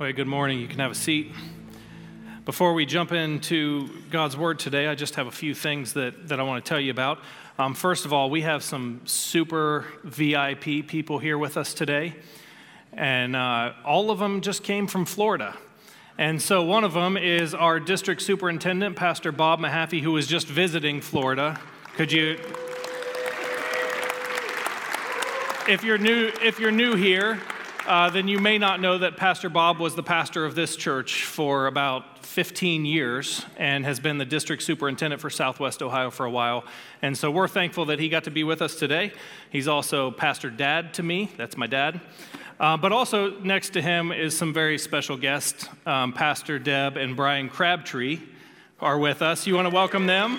Well, good morning. You can have a seat. Before we jump into God's Word today, I just have a few things that, that I want to tell you about. Um, first of all, we have some super VIP people here with us today, and uh, all of them just came from Florida. And so one of them is our district superintendent, Pastor Bob Mahaffey, who was just visiting Florida. Could you? If you're new, if you're new here, uh, then you may not know that Pastor Bob was the pastor of this church for about 15 years and has been the district superintendent for Southwest Ohio for a while. And so we're thankful that he got to be with us today. He's also pastor dad to me, that's my dad. Uh, but also next to him is some very special guests. Um, pastor Deb and Brian Crabtree are with us. You want to welcome them?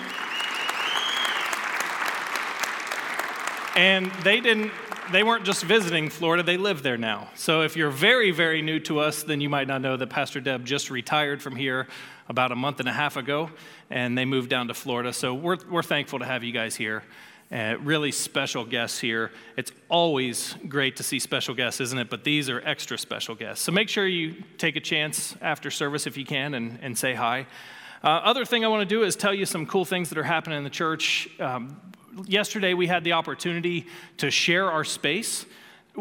And they didn't they weren't just visiting Florida, they live there now. So if you're very, very new to us, then you might not know that Pastor Deb just retired from here about a month and a half ago, and they moved down to Florida. So we're, we're thankful to have you guys here. Uh, really special guests here. It's always great to see special guests, isn't it? But these are extra special guests. So make sure you take a chance after service if you can and, and say hi. Uh, other thing I want to do is tell you some cool things that are happening in the church. Um, yesterday we had the opportunity to share our space.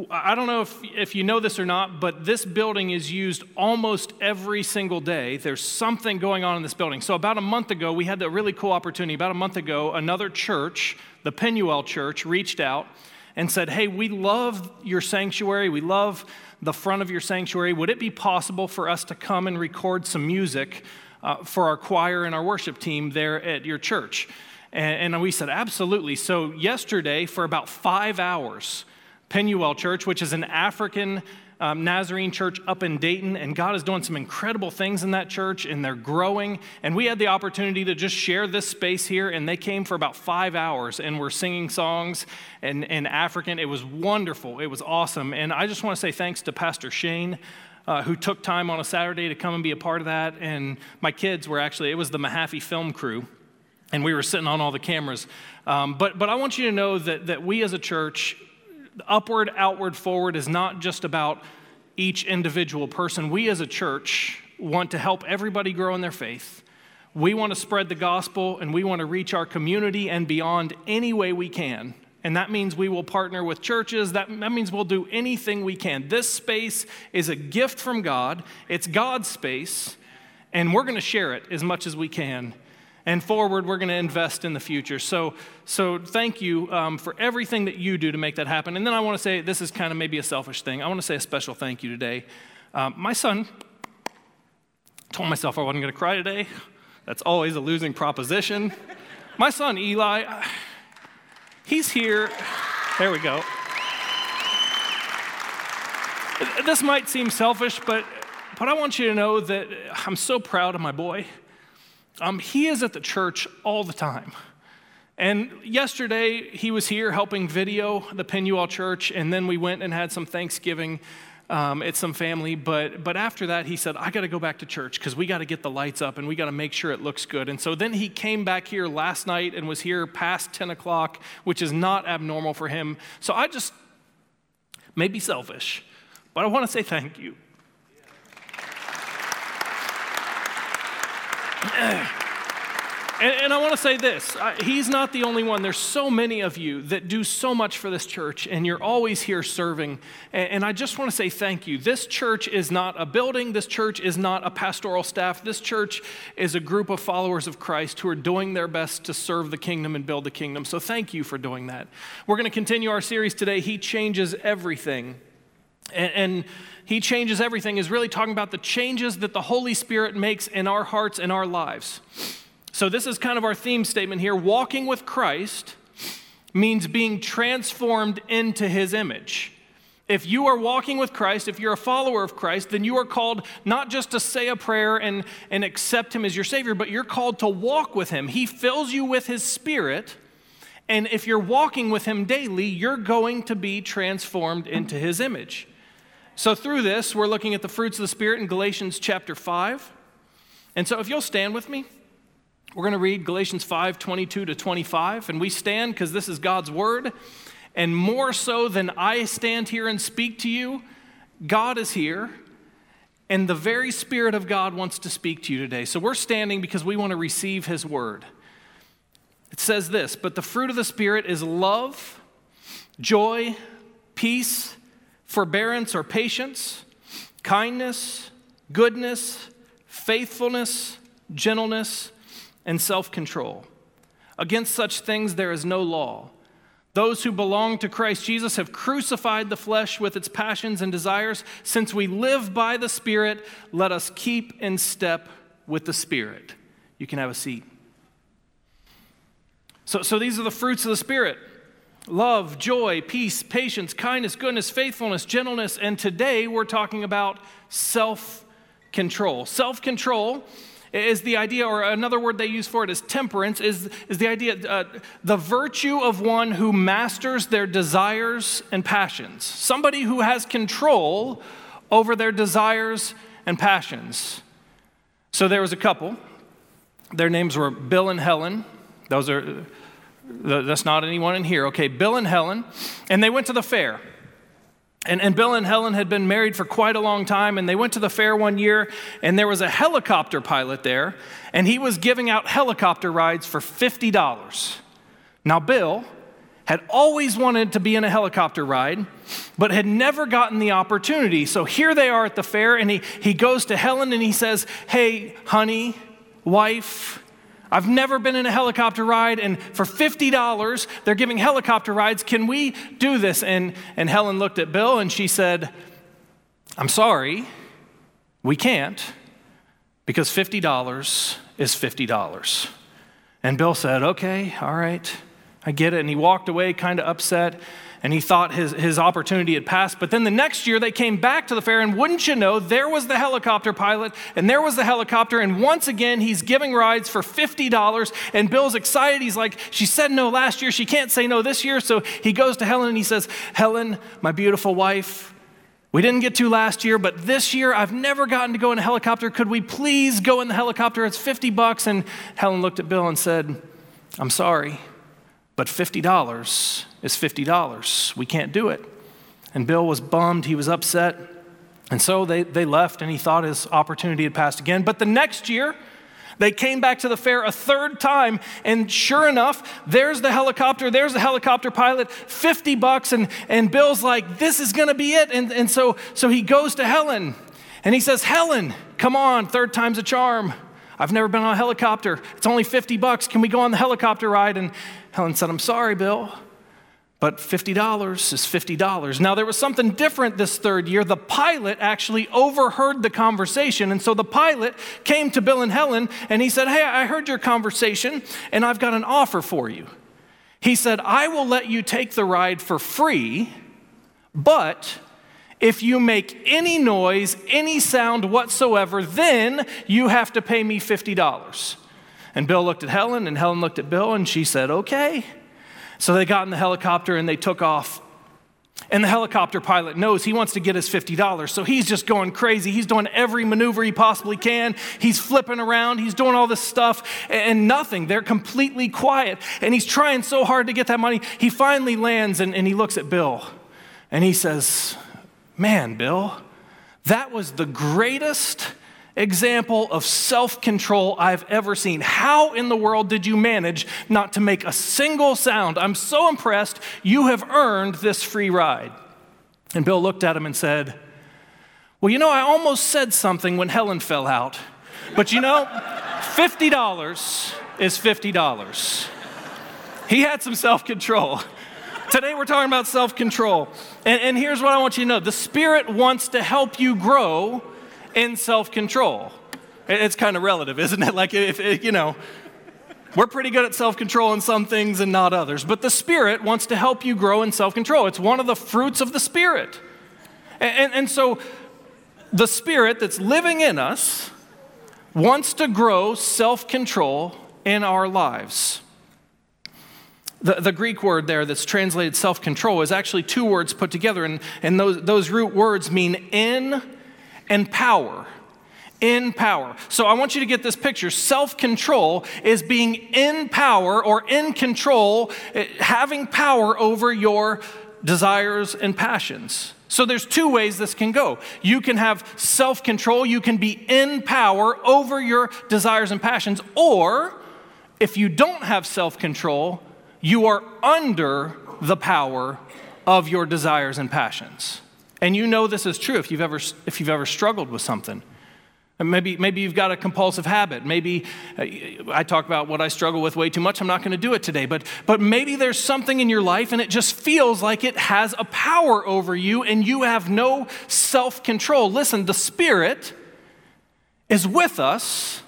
I don't know if, if you know this or not, but this building is used almost every single day. There's something going on in this building. So, about a month ago, we had a really cool opportunity. About a month ago, another church, the Penuel Church, reached out and said, Hey, we love your sanctuary. We love the front of your sanctuary. Would it be possible for us to come and record some music uh, for our choir and our worship team there at your church? And, and we said, absolutely. So, yesterday, for about five hours, Penuel Church, which is an African um, Nazarene church up in Dayton, and God is doing some incredible things in that church, and they're growing. And we had the opportunity to just share this space here, and they came for about five hours and were singing songs in, in African. It was wonderful, it was awesome. And I just want to say thanks to Pastor Shane. Uh, who took time on a Saturday to come and be a part of that? And my kids were actually, it was the Mahaffey film crew and we were sitting on all the cameras. Um, but, but I want you to know that, that we as a church, upward, outward, forward, is not just about each individual person. We as a church want to help everybody grow in their faith. We want to spread the gospel and we want to reach our community and beyond any way we can. And that means we will partner with churches. That, that means we'll do anything we can. This space is a gift from God, it's God's space, and we're going to share it as much as we can and forward we're going to invest in the future. So so thank you um, for everything that you do to make that happen. And then i want to say this is kind of maybe a selfish thing. I want to say a special thank you today. Um, my son told myself i wasn't going to cry today. That's always a losing proposition. My son eli he's here. There we go. This might seem selfish but but i want you to know that i'm so proud of my boy um, he is at the church all the time. And yesterday, he was here helping video the Penuel Church, and then we went and had some Thanksgiving um, at some family. But, but after that, he said, I got to go back to church because we got to get the lights up and we got to make sure it looks good. And so then he came back here last night and was here past 10 o'clock, which is not abnormal for him. So I just, may be selfish, but I want to say thank you. And, and, I want to say this He's not the only one. There's so many of you that do so much for this church, and you're always here serving. And, and I just want to say thank you. This church is not a building, this church is not a pastoral staff. This church is a group of followers of Christ who are doing their best to serve the kingdom and build the kingdom. So thank you for doing that. We're going to continue our series today. He changes everything. And, and he changes everything is really talking about the changes that the Holy Spirit makes in our hearts and our lives. So, this is kind of our theme statement here. Walking with Christ means being transformed into his image. If you are walking with Christ, if you're a follower of Christ, then you are called not just to say a prayer and, and accept him as your Savior, but you're called to walk with him. He fills you with his Spirit. And if you're walking with him daily, you're going to be transformed into his image. So, through this, we're looking at the fruits of the Spirit in Galatians chapter 5. And so, if you'll stand with me, we're going to read Galatians 5 22 to 25. And we stand because this is God's word. And more so than I stand here and speak to you, God is here. and the very Spirit of God wants to speak to you today. So we're standing because we want to receive His word. It says this But the fruit of the Spirit is love, joy, peace, forbearance or patience, kindness, goodness, faithfulness, gentleness, and self control. Against such things there is no law. Those who belong to Christ Jesus have crucified the flesh with its passions and desires. Since we live by the Spirit, let us keep in step with the Spirit. You can have a seat. So, so these are the fruits of the Spirit love, joy, peace, patience, kindness, goodness, faithfulness, gentleness. And today we're talking about self control. Self control is the idea, or another word they use for it is temperance, is, is the idea, uh, the virtue of one who masters their desires and passions. Somebody who has control over their desires and passions. So there was a couple. Their names were Bill and Helen. Those are, that's not anyone in here. Okay, Bill and Helen. And they went to the fair. And, and Bill and Helen had been married for quite a long time, and they went to the fair one year, and there was a helicopter pilot there, and he was giving out helicopter rides for $50. Now, Bill had always wanted to be in a helicopter ride, but had never gotten the opportunity. So here they are at the fair, and he, he goes to Helen and he says, Hey, honey, wife, I've never been in a helicopter ride, and for $50, they're giving helicopter rides. Can we do this? And, and Helen looked at Bill and she said, I'm sorry, we can't, because $50 is $50. And Bill said, Okay, all right, I get it. And he walked away kind of upset and he thought his, his opportunity had passed. But then the next year they came back to the fair, and wouldn't you know, there was the helicopter pilot, and there was the helicopter, and once again he's giving rides for $50. And Bill's excited. He's like, She said no last year, she can't say no this year. So he goes to Helen and he says, Helen, my beautiful wife, we didn't get to last year, but this year I've never gotten to go in a helicopter. Could we please go in the helicopter? It's 50 bucks. And Helen looked at Bill and said, I'm sorry, but $50 is $50. We can't do it. And Bill was bummed, he was upset. And so they, they left, and he thought his opportunity had passed again. But the next year, they came back to the fair a third time, and sure enough, there's the helicopter, there's the helicopter pilot, 50 bucks, and, and Bill's like, this is gonna be it. And, and so, so he goes to Helen, and he says, Helen, come on, third time's a charm. I've never been on a helicopter. It's only 50 bucks. Can we go on the helicopter ride? And Helen said, I'm sorry, Bill. But $50 is $50. Now, there was something different this third year. The pilot actually overheard the conversation. And so the pilot came to Bill and Helen and he said, Hey, I heard your conversation and I've got an offer for you. He said, I will let you take the ride for free, but if you make any noise, any sound whatsoever, then you have to pay me $50. And Bill looked at Helen, and Helen looked at Bill, and she said, Okay. So they got in the helicopter and they took off. And the helicopter pilot knows he wants to get his $50. So he's just going crazy. He's doing every maneuver he possibly can. He's flipping around. He's doing all this stuff and nothing. They're completely quiet. And he's trying so hard to get that money. He finally lands and, and he looks at Bill and he says, Man, Bill, that was the greatest example of self control I've ever seen. How in the world did you manage not to make a single sound? I'm so impressed. You have earned this free ride. And Bill looked at him and said, Well, you know, I almost said something when Helen fell out, but you know, $50 is $50. He had some self control. Today we're talking about self control. And, and here's what I want you to know the Spirit wants to help you grow in self control. It's kind of relative, isn't it? Like, if, if, you know, we're pretty good at self control in some things and not others, but the Spirit wants to help you grow in self control. It's one of the fruits of the Spirit. And, and, and, so, the Spirit that's living in us wants to grow self control in our lives. The, the Greek word there that's translated self control is actually two words put together, and, and those, those root words mean in and power. In power. So I want you to get this picture. Self control is being in power or in control, eh, having power over your desires and passions. So there's two ways this can go. You can have self control, you can be in power over your desires and passions, or if you don't have self control, you are under the power of your desires and passions. And you know this is true if you've ever, if you've ever struggled with something. Maybe, maybe you've got a compulsive habit. Maybe uh, I talk about what I struggle with way too much. I'm not going to do it today. But, but maybe there's something in your life and it just feels like it has a power over you and you have no self control. Listen, the Spirit is with us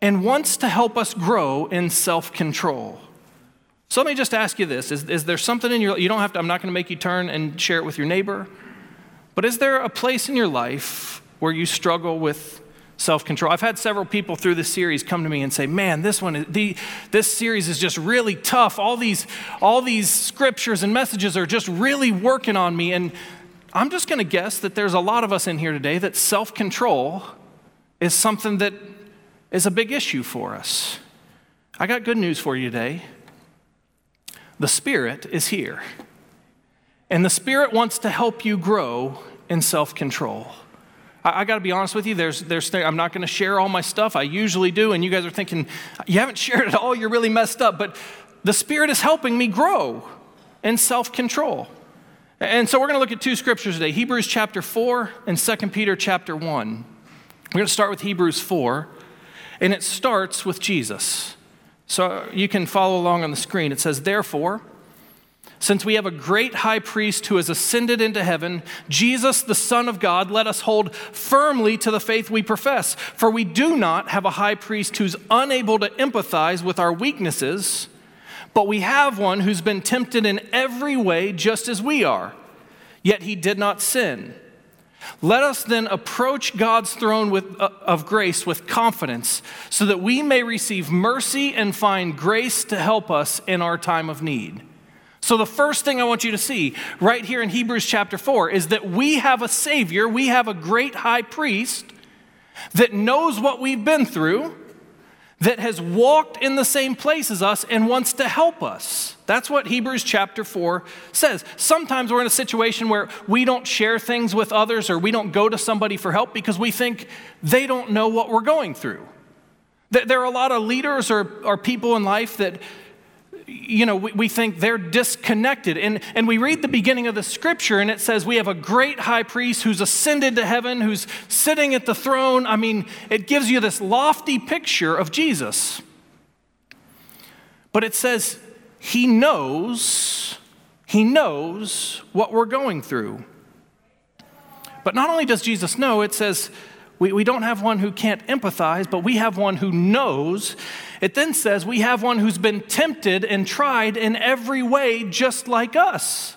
and wants to help us grow in self control. So let me just ask you this is, is there something in your you don't have to, I'm not going to make you turn and share it with your neighbor, but is there a place in your life where you struggle with self control. I've had several people through this series come to me and say, "Man, this one, is, the, this series is just really tough. All these, all these scriptures and messages are just really working on me." And I'm just going to guess that there's a lot of us in here today that self control is something that is a big issue for us. I got good news for you today. The Spirit is here, and the Spirit wants to help you grow in self control. I, I got to be honest with you. There's, there's, I'm not going to share all my stuff. I usually do. And you guys are thinking, you haven't shared it all. You're really messed up. But the Spirit is helping me grow in self control. And so we're going to look at two scriptures today Hebrews chapter 4 and 2 Peter chapter 1. We're going to start with Hebrews 4, and it starts with Jesus. So you can follow along on the screen. It says, Therefore, since we have a great high priest who has ascended into heaven, Jesus, the Son of God, let us hold firmly to the faith we profess. For we do not have a high priest who's unable to empathize with our weaknesses, but we have one who's been tempted in every way just as we are, yet he did not sin. Let us then approach God's throne with, uh, of grace with confidence so that we may receive mercy and find grace to help us in our time of need. So, the first thing I want you to see right here in Hebrews chapter 4 is that we have a Savior, we have a great high priest that knows what we've been through, that has walked in the same place as us and wants to help us. That's what Hebrews chapter 4 says. Sometimes we're in a situation where we don't share things with others or we don't go to somebody for help because we think they don't know what we're going through. There are a lot of leaders or, or people in life that you know, we, we think they're disconnected. And, and we read the beginning of the scripture, and it says, We have a great high priest who's ascended to heaven, who's sitting at the throne. I mean, it gives you this lofty picture of Jesus. But it says, He knows, He knows what we're going through. But not only does Jesus know, it says, we, we don't have one who can't empathize, but we have one who knows. It then says we have one who's been tempted and tried in every way, just like us.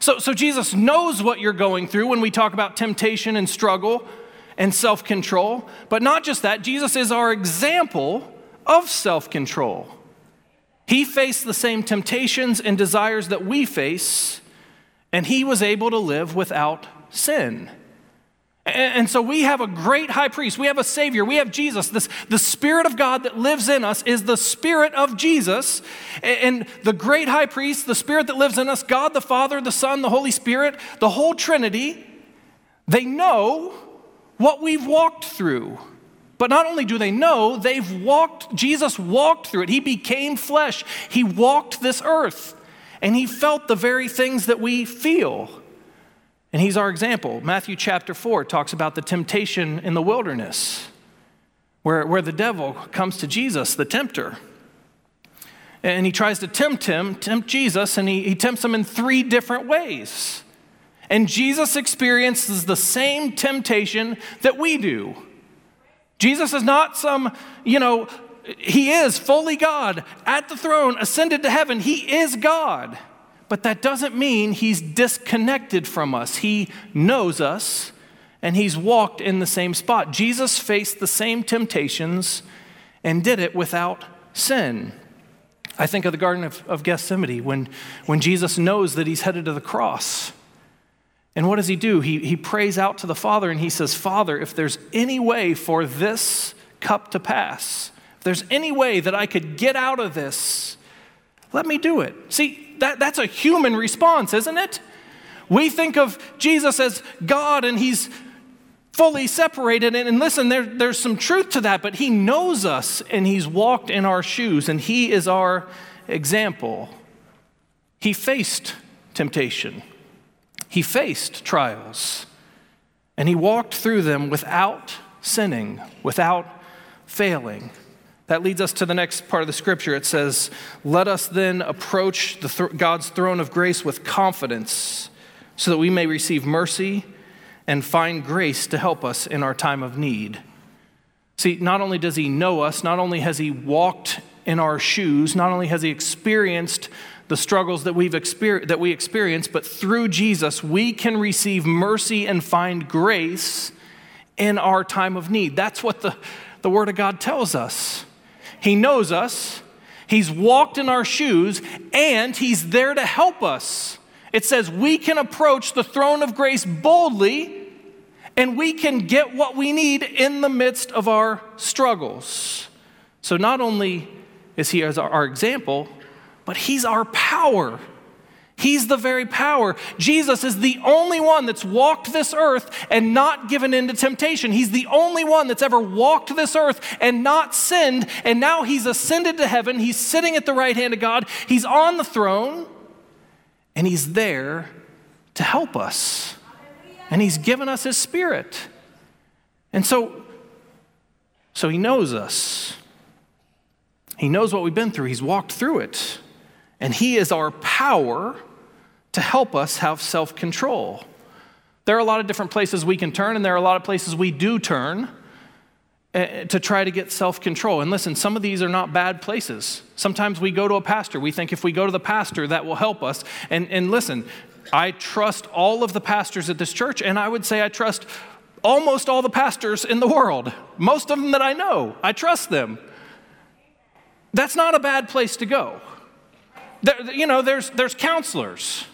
So, so Jesus knows what you're going through when we talk about temptation and struggle and self control. But not just that, Jesus is our example of self control. He faced the same temptations and desires that we face, and he was able to live without sin. And so we have a great high priest. We have a Savior. We have Jesus. This, the Spirit of God that lives in us is the Spirit of Jesus. And the great high priest, the Spirit that lives in us, God the Father, the Son, the Holy Spirit, the whole Trinity, they know what we've walked through. But not only do they know, they've walked, Jesus walked through it. He became flesh. He walked this earth. And he felt the very things that we feel. And he's our example. Matthew chapter 4 talks about the temptation in the wilderness, where, where the devil comes to Jesus, the tempter. And he tries to tempt him, tempt Jesus, and he, he tempts him in three different ways. And Jesus experiences the same temptation that we do. Jesus is not some, you know, he is fully God at the throne, ascended to heaven. He is God. But that doesn't mean he's disconnected from us. He knows us and he's walked in the same spot. Jesus faced the same temptations and did it without sin. I think of the Garden of, of Gethsemane when, when Jesus knows that he's headed to the cross. And what does he do? He, he prays out to the Father and he says, Father, if there's any way for this cup to pass, if there's any way that I could get out of this, let me do it. See, that, that's a human response, isn't it? We think of Jesus as God and he's fully separated. And, and listen, there, there's some truth to that, but he knows us and he's walked in our shoes and he is our example. He faced temptation, he faced trials, and he walked through them without sinning, without failing. That leads us to the next part of the scripture. It says, Let us then approach the th- God's throne of grace with confidence so that we may receive mercy and find grace to help us in our time of need. See, not only does he know us, not only has he walked in our shoes, not only has he experienced the struggles that, we've exper- that we experience, but through Jesus, we can receive mercy and find grace in our time of need. That's what the, the Word of God tells us. He knows us, He's walked in our shoes, and He's there to help us. It says we can approach the throne of grace boldly and we can get what we need in the midst of our struggles. So, not only is He our example, but He's our power. He's the very power. Jesus is the only one that's walked this earth and not given into temptation. He's the only one that's ever walked this earth and not sinned. And now he's ascended to heaven. He's sitting at the right hand of God. He's on the throne and he's there to help us. And he's given us his spirit. And so so he knows us. He knows what we've been through. He's walked through it. And he is our power to help us have self control. There are a lot of different places we can turn, and there are a lot of places we do turn eh, to try to get self control. And listen, some of these are not bad places. Sometimes we go to a pastor. We think if we go to the pastor, that will help us. And, and listen, I trust all of the pastors at this church, and I would say I trust almost all the pastors in the world. Most of them that I know, I trust them. That's not a bad place to go. There, you know, there's, there's counselors.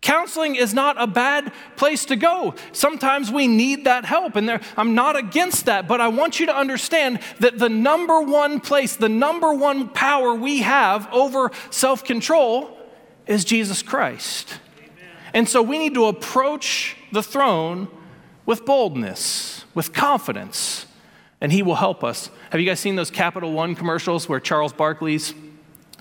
Counseling is not a bad place to go. Sometimes we need that help, and there, I'm not against that, but I want you to understand that the number one place, the number one power we have over self control is Jesus Christ. Amen. And so we need to approach the throne with boldness, with confidence, and He will help us. Have you guys seen those Capital One commercials where Charles Barkley's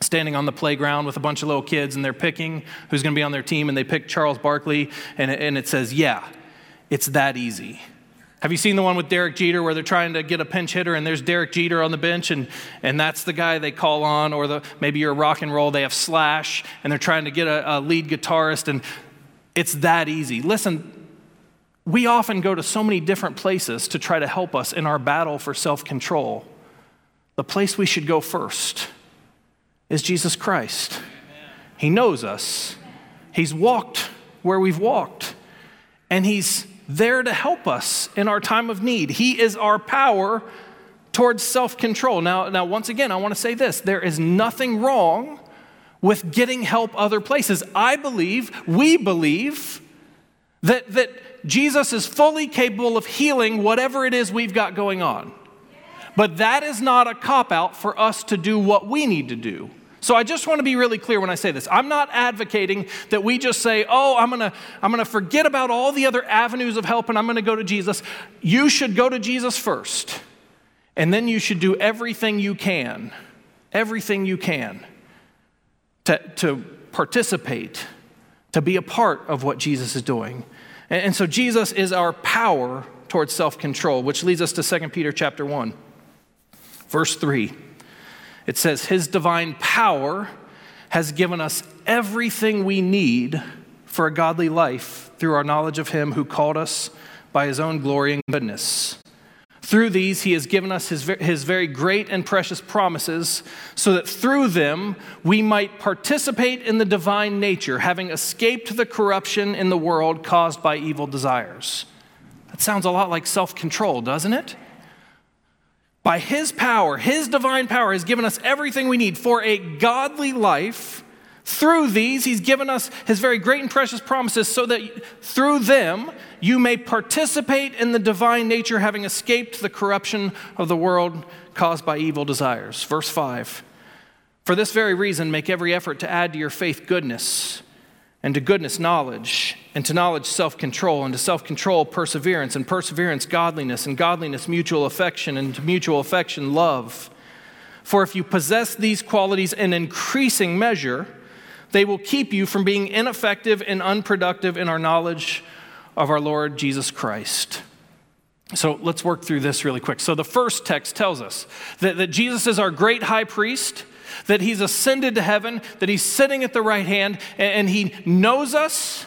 standing on the playground with a bunch of little kids and they're picking who's going to be on their team and they pick Charles Barkley and it, and it says, yeah, it's that easy. Have you seen the one with Derek Jeter where they're trying to get a pinch hitter and there's Derek Jeter on the bench and, and that's the guy they call on? Or the, maybe you're a rock and roll, they have Slash and they're trying to get a, a lead guitarist and it's that easy. Listen, we often go to so many different places to try to help us in our battle for self control. The place we should go first is Jesus Christ. He knows us, He's walked where we've walked, and He's there to help us in our time of need. He is our power towards self control. Now, now, once again, I want to say this there is nothing wrong with getting help other places. I believe, we believe, that, that Jesus is fully capable of healing whatever it is we've got going on. But that is not a cop out for us to do what we need to do. So I just want to be really clear when I say this. I'm not advocating that we just say, "Oh, I'm going to I'm going to forget about all the other avenues of help and I'm going to go to Jesus." You should go to Jesus first. And then you should do everything you can. Everything you can to, to participate, to be a part of what Jesus is doing. And, and so Jesus is our power towards self-control, which leads us to 2 Peter chapter 1, verse 3. It says, His divine power has given us everything we need for a godly life through our knowledge of Him who called us by His own glory and goodness. Through these, He has given us his, his very great and precious promises, so that through them we might participate in the divine nature, having escaped the corruption in the world caused by evil desires. That sounds a lot like self control, doesn't it? By His power, His divine power has given us everything we need for a godly life. Through these, He's given us His very great and precious promises so that through them you may participate in the divine nature, having escaped the corruption of the world caused by evil desires. Verse 5 For this very reason, make every effort to add to your faith goodness and to goodness, knowledge, and to knowledge, self control, and to self control, perseverance, and perseverance, godliness, and godliness, mutual affection, and to mutual affection, love. For if you possess these qualities in increasing measure, they will keep you from being ineffective and unproductive in our knowledge of our Lord Jesus Christ. So let's work through this really quick. So the first text tells us that, that Jesus is our great high priest that he's ascended to heaven, that he's sitting at the right hand, and, he knows us,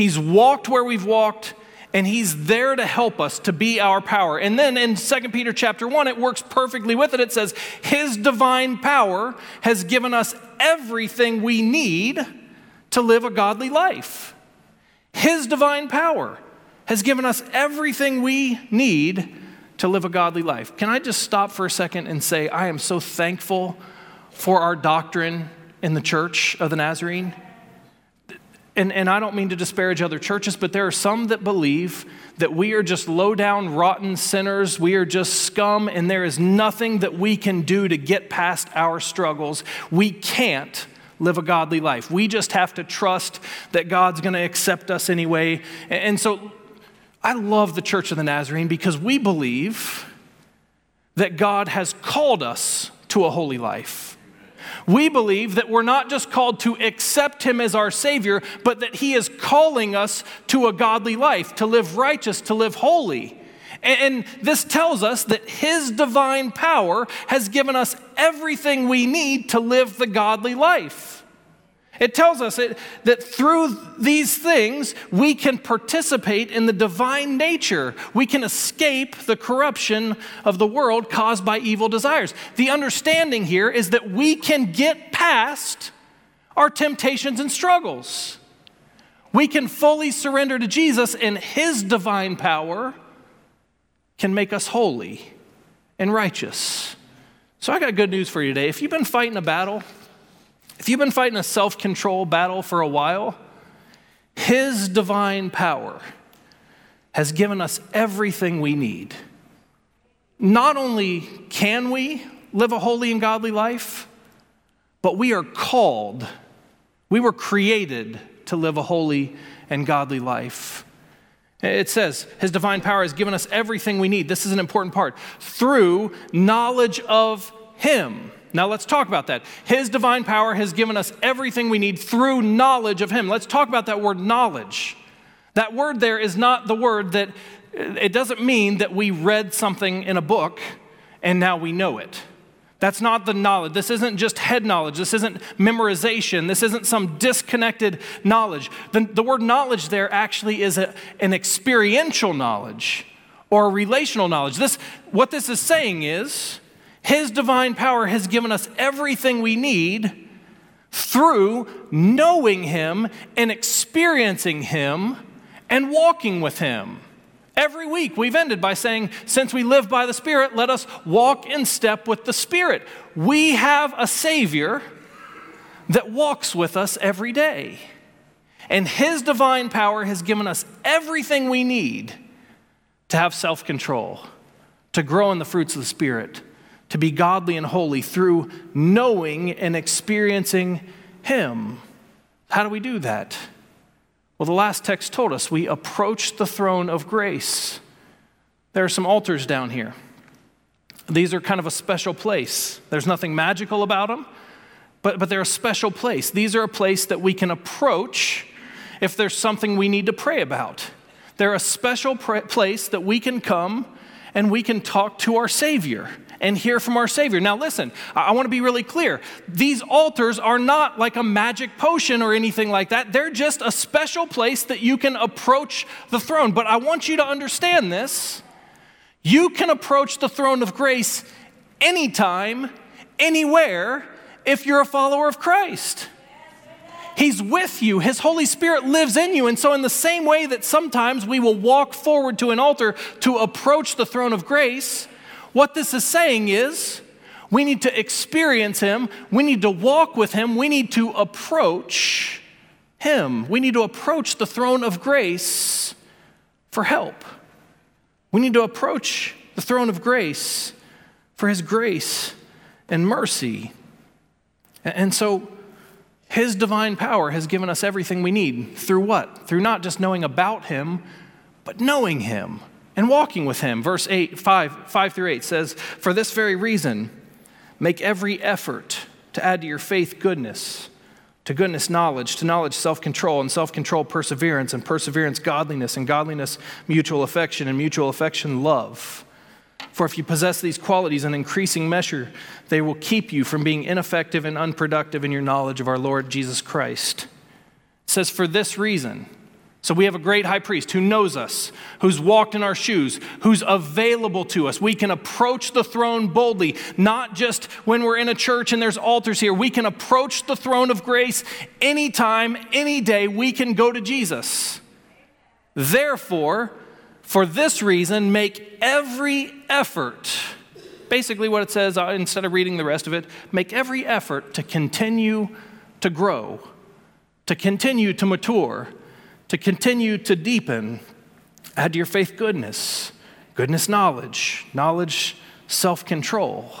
he's walked where we've walked, and he's there to help us to be our power. And then in 2 Peter chapter 1, it works perfectly with it. It says, His divine power has given us everything we need to live a godly life. His divine power has given us everything we need to live a godly life. Can I just stop for a second and say, I am so thankful for our doctrine in the church of the Nazarene. And, and I don't mean to disparage other churches, but there are some that believe that we are just low down, rotten sinners. We are just scum, and there is nothing that we can do to get past our struggles. We can't live a godly life. We just have to trust that God's going to accept us anyway. And so I love the Church of the Nazarene because we believe that God has called us to a holy life. We believe that we're not just called to accept Him as our Savior, but that He is calling us to a godly life, to live righteous, to live holy. And this tells us that His divine power has given us everything we need to live the godly life. It tells us it, that through these things, we can participate in the divine nature. We can escape the corruption of the world caused by evil desires. The understanding here is that we can get past our temptations and struggles. We can fully surrender to Jesus, and His divine power can make us holy and righteous. So, I got good news for you today. If you've been fighting a battle, if you've been fighting a self control battle for a while, His divine power has given us everything we need. Not only can we live a holy and godly life, but we are called, we were created to live a holy and godly life. It says, His divine power has given us everything we need. This is an important part through knowledge of Him. Now let's talk about that. His divine power has given us everything we need through knowledge of Him. Let's talk about that word knowledge. That word there is not the word that, it doesn't mean that we read something in a book and now we know it. That's not the knowledge. This isn't just head knowledge. This isn't memorization. This isn't some disconnected knowledge. The, the word knowledge there actually is a, an experiential knowledge or relational knowledge. This, what this is saying is, his divine power has given us everything we need through knowing Him and experiencing Him and walking with Him. Every week we've ended by saying, since we live by the Spirit, let us walk in step with the Spirit. We have a Savior that walks with us every day. And His divine power has given us everything we need to have self control, to grow in the fruits of the Spirit to be godly and holy through knowing and experiencing Him. How do we do that? Well, the last text told us we approach the throne of grace. There are some altars down here. These are kind of a special place. There's nothing magical about them, but, but they're a special place. These are a place that we can approach if there's something we need to pray about. They're a special place that we can come and we can talk to our Savior and hear from our Savior. Now, listen, I want to be really clear. These altars are not like a magic potion or anything like that. They're just a special place that you can approach the throne. But I want you to understand this. You can approach the throne of grace anytime, anywhere, if you're a follower of Christ. He's with you. His Holy Spirit lives in you. And so, in the same way that sometimes we will walk forward to an altar to approach the throne of grace, what this is saying is we need to experience Him, we need to walk with Him, we need to approach Him. We need to approach the throne of grace for help. We need to approach the throne of grace for His grace and mercy. And so, His divine power has given us everything we need. Through what? Through not just knowing about Him, but knowing Him and walking with Him. Verse 8, 5, 5 through 8 says, For this very reason, make every effort to add to your faith goodness, to goodness knowledge, to knowledge self control, and self control perseverance, and perseverance godliness, and godliness mutual affection, and mutual affection love. For if you possess these qualities in increasing measure, they will keep you from being ineffective and unproductive in your knowledge of our Lord Jesus Christ. It says, For this reason, so we have a great high priest who knows us, who's walked in our shoes, who's available to us. We can approach the throne boldly, not just when we're in a church and there's altars here. We can approach the throne of grace anytime, any day. We can go to Jesus. Therefore, for this reason, make every effort. Basically, what it says, uh, instead of reading the rest of it, make every effort to continue to grow, to continue to mature, to continue to deepen. Add to your faith goodness, goodness, knowledge, knowledge, self control.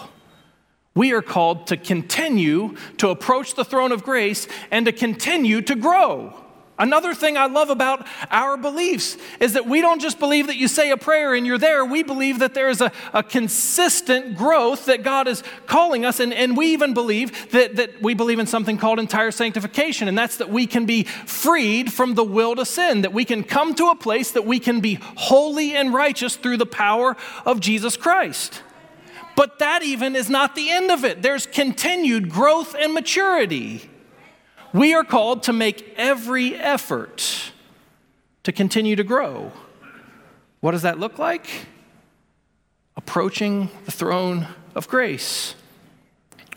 We are called to continue to approach the throne of grace and to continue to grow. Another thing I love about our beliefs is that we don't just believe that you say a prayer and you're there. We believe that there is a, a consistent growth that God is calling us. And, and we even believe that, that we believe in something called entire sanctification. And that's that we can be freed from the will to sin, that we can come to a place that we can be holy and righteous through the power of Jesus Christ. But that even is not the end of it. There's continued growth and maturity we are called to make every effort to continue to grow. What does that look like? Approaching the throne of grace.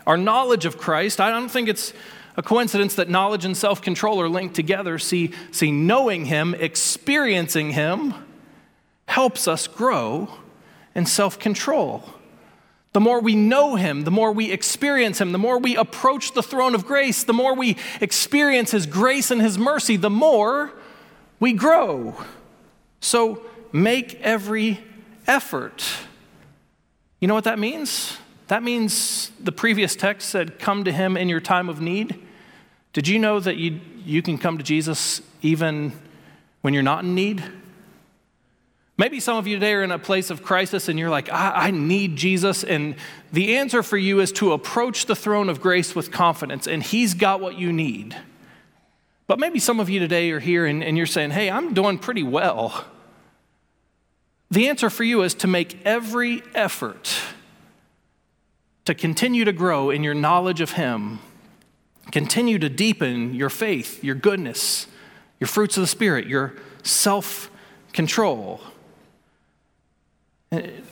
Our knowledge of Christ, I don't think it's a coincidence that knowledge and self control are linked together. See, see, knowing Him, experiencing Him, helps us grow in self control. The more we know Him, the more we experience Him, the more we approach the throne of grace, the more we experience His grace and His mercy, the more we grow. So make every effort. You know what that means? That means the previous text said, Come to Him in your time of need. Did you know that you, you can come to Jesus even when you're not in need? Maybe some of you today are in a place of crisis and you're like, I, I, need Jesus. And the answer for you is to approach the throne of grace with confidence, and He's got what you need. But maybe some of you today are here and, and you're saying, Hey, I'm doing pretty well. The answer for you is to make every effort to continue to grow in your knowledge of Him, continue to deepen your faith, your goodness, your fruits of the Spirit, your self control.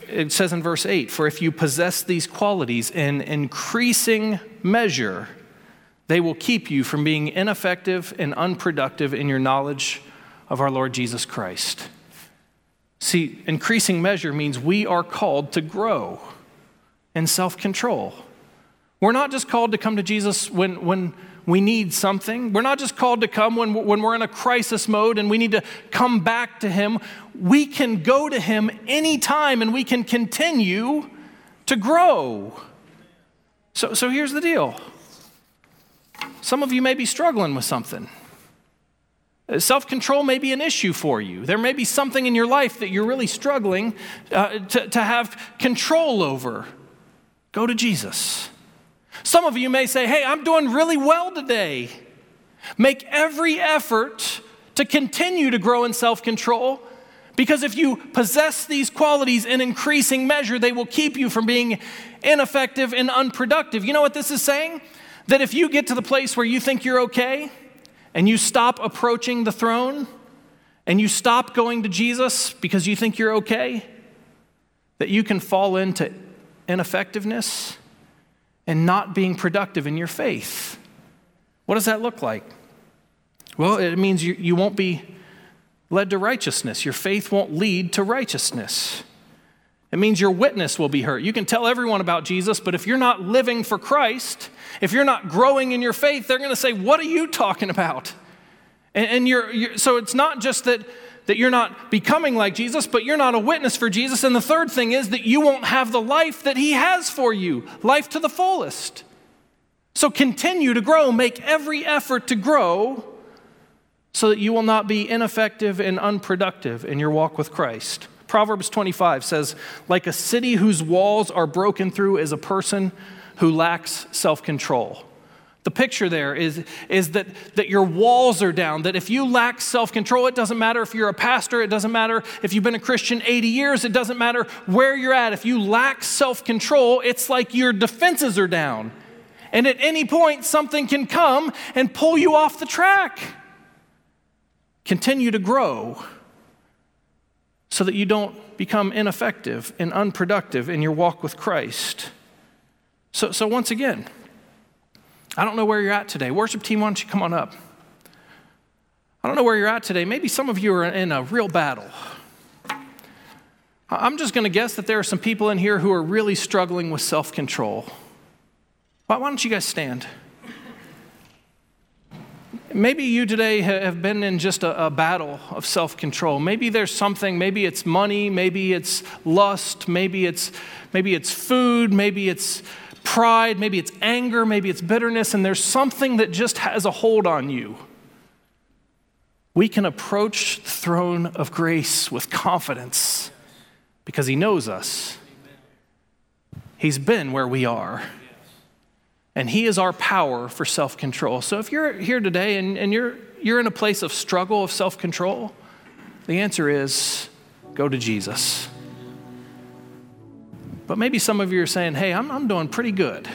It says in verse 8 For if you possess these qualities in increasing measure, they will keep you from being ineffective and unproductive in your knowledge of our Lord Jesus Christ. See, increasing measure means we are called to grow in self control. We're not just called to come to Jesus when, when we need something. We're not just called to come when, when we're in a crisis mode and we need to come back to Him. We can go to Him anytime and we can continue to grow. So, so here's the deal some of you may be struggling with something. Self control may be an issue for you. There may be something in your life that you're really struggling uh, to, to have control over. Go to Jesus. Some of you may say, Hey, I'm doing really well today. Make every effort to continue to grow in self control because if you possess these qualities in increasing measure, they will keep you from being ineffective and unproductive. You know what this is saying? That if you get to the place where you think you're okay and you stop approaching the throne and you stop going to Jesus because you think you're okay, that you can fall into ineffectiveness and not being productive in your faith. What does that look like? Well, it means you, you won't be led to righteousness. Your faith won't lead to righteousness. It means your witness will be hurt. You can tell everyone about Jesus, but if you're not living for Christ, if you're not growing in your faith, they're going to say, What are you talking about? And, and you're, you're, so it's not just that that you're not becoming like Jesus, but you're not a witness for Jesus. And the third thing is that you won't have the life that He has for you life to the fullest. So continue to grow, make every effort to grow so that you will not be ineffective and unproductive in your walk with Christ. Proverbs 25 says, like a city whose walls are broken through is a person who lacks self control. The picture there is, is that, that your walls are down, that if you lack self control, it doesn't matter if you're a pastor, it doesn't matter if you've been a Christian 80 years, it doesn't matter where you're at. If you lack self control, it's like your defenses are down. And at any point, something can come and pull you off the track. Continue to grow so that you don't become ineffective and unproductive in your walk with Christ. So, so once again, I don't know where you're at today. Worship team, why don't you come on up? I don't know where you're at today. Maybe some of you are in a real battle. I'm just going to guess that there are some people in here who are really struggling with self control. Why, don't you guys stand? Maybe you today have been in just a, a battle of self control. Maybe there's something, maybe it's money, maybe it's lust, maybe it's, maybe it's food, maybe it's pride, maybe it's anger, maybe it's bitterness, and there's something that just has a hold on you. We can approach the throne of grace with confidence because He knows us. He's been where we are. And He is our power for self control. So if you're here today and, and you're, you're in a place of struggle, of self control, the answer is go to Jesus. But maybe some of you are saying, hey, I'm, I'm doing pretty good.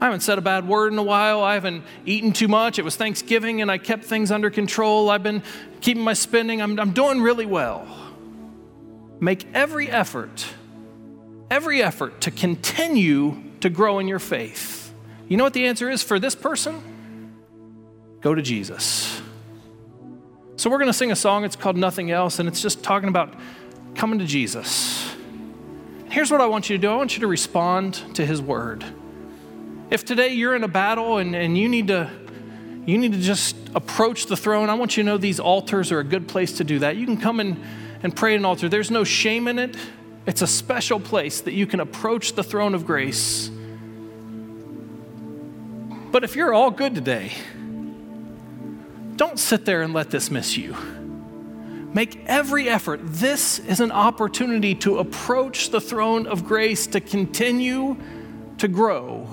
I haven't said a bad word in a while. I haven't eaten too much. It was Thanksgiving and I kept things under control. I've been keeping my spending. I'm, I'm doing really well. Make every effort, every effort to continue to grow in your faith. You know what the answer is for this person? Go to Jesus. So we're going to sing a song. It's called Nothing Else, and it's just talking about coming to Jesus. Here's what I want you to do I want you to respond to his word. If today you're in a battle and, and you need to you need to just approach the throne, I want you to know these altars are a good place to do that. You can come and, and pray at an altar. There's no shame in it. It's a special place that you can approach the throne of grace. But if you're all good today, don't sit there and let this miss you. Make every effort. This is an opportunity to approach the throne of grace, to continue to grow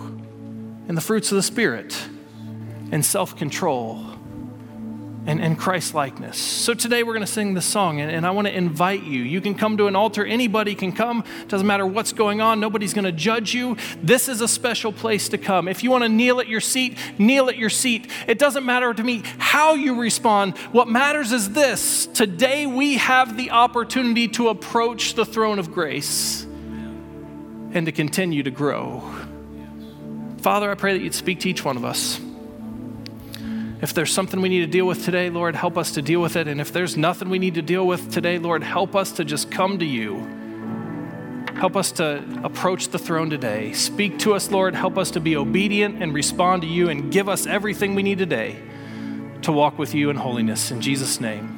in the fruits of the Spirit and self control and, and Christ likeness. So today we're going to sing this song, and, and I want to invite you. You can come to an altar, anybody can come. Doesn't matter what's going on, nobody's going to judge you. This is a special place to come. If you want to kneel at your seat, kneel at your seat. It doesn't matter to me how you respond. What matters is this today we have the opportunity to approach the throne of grace and to continue to grow. Father, I pray that you'd speak to each one of us. If there's something we need to deal with today, Lord, help us to deal with it. And if there's nothing we need to deal with today, Lord, help us to just come to you. Help us to approach the throne today. Speak to us, Lord. Help us to be obedient and respond to you and give us everything we need today to walk with you in holiness. In Jesus' name.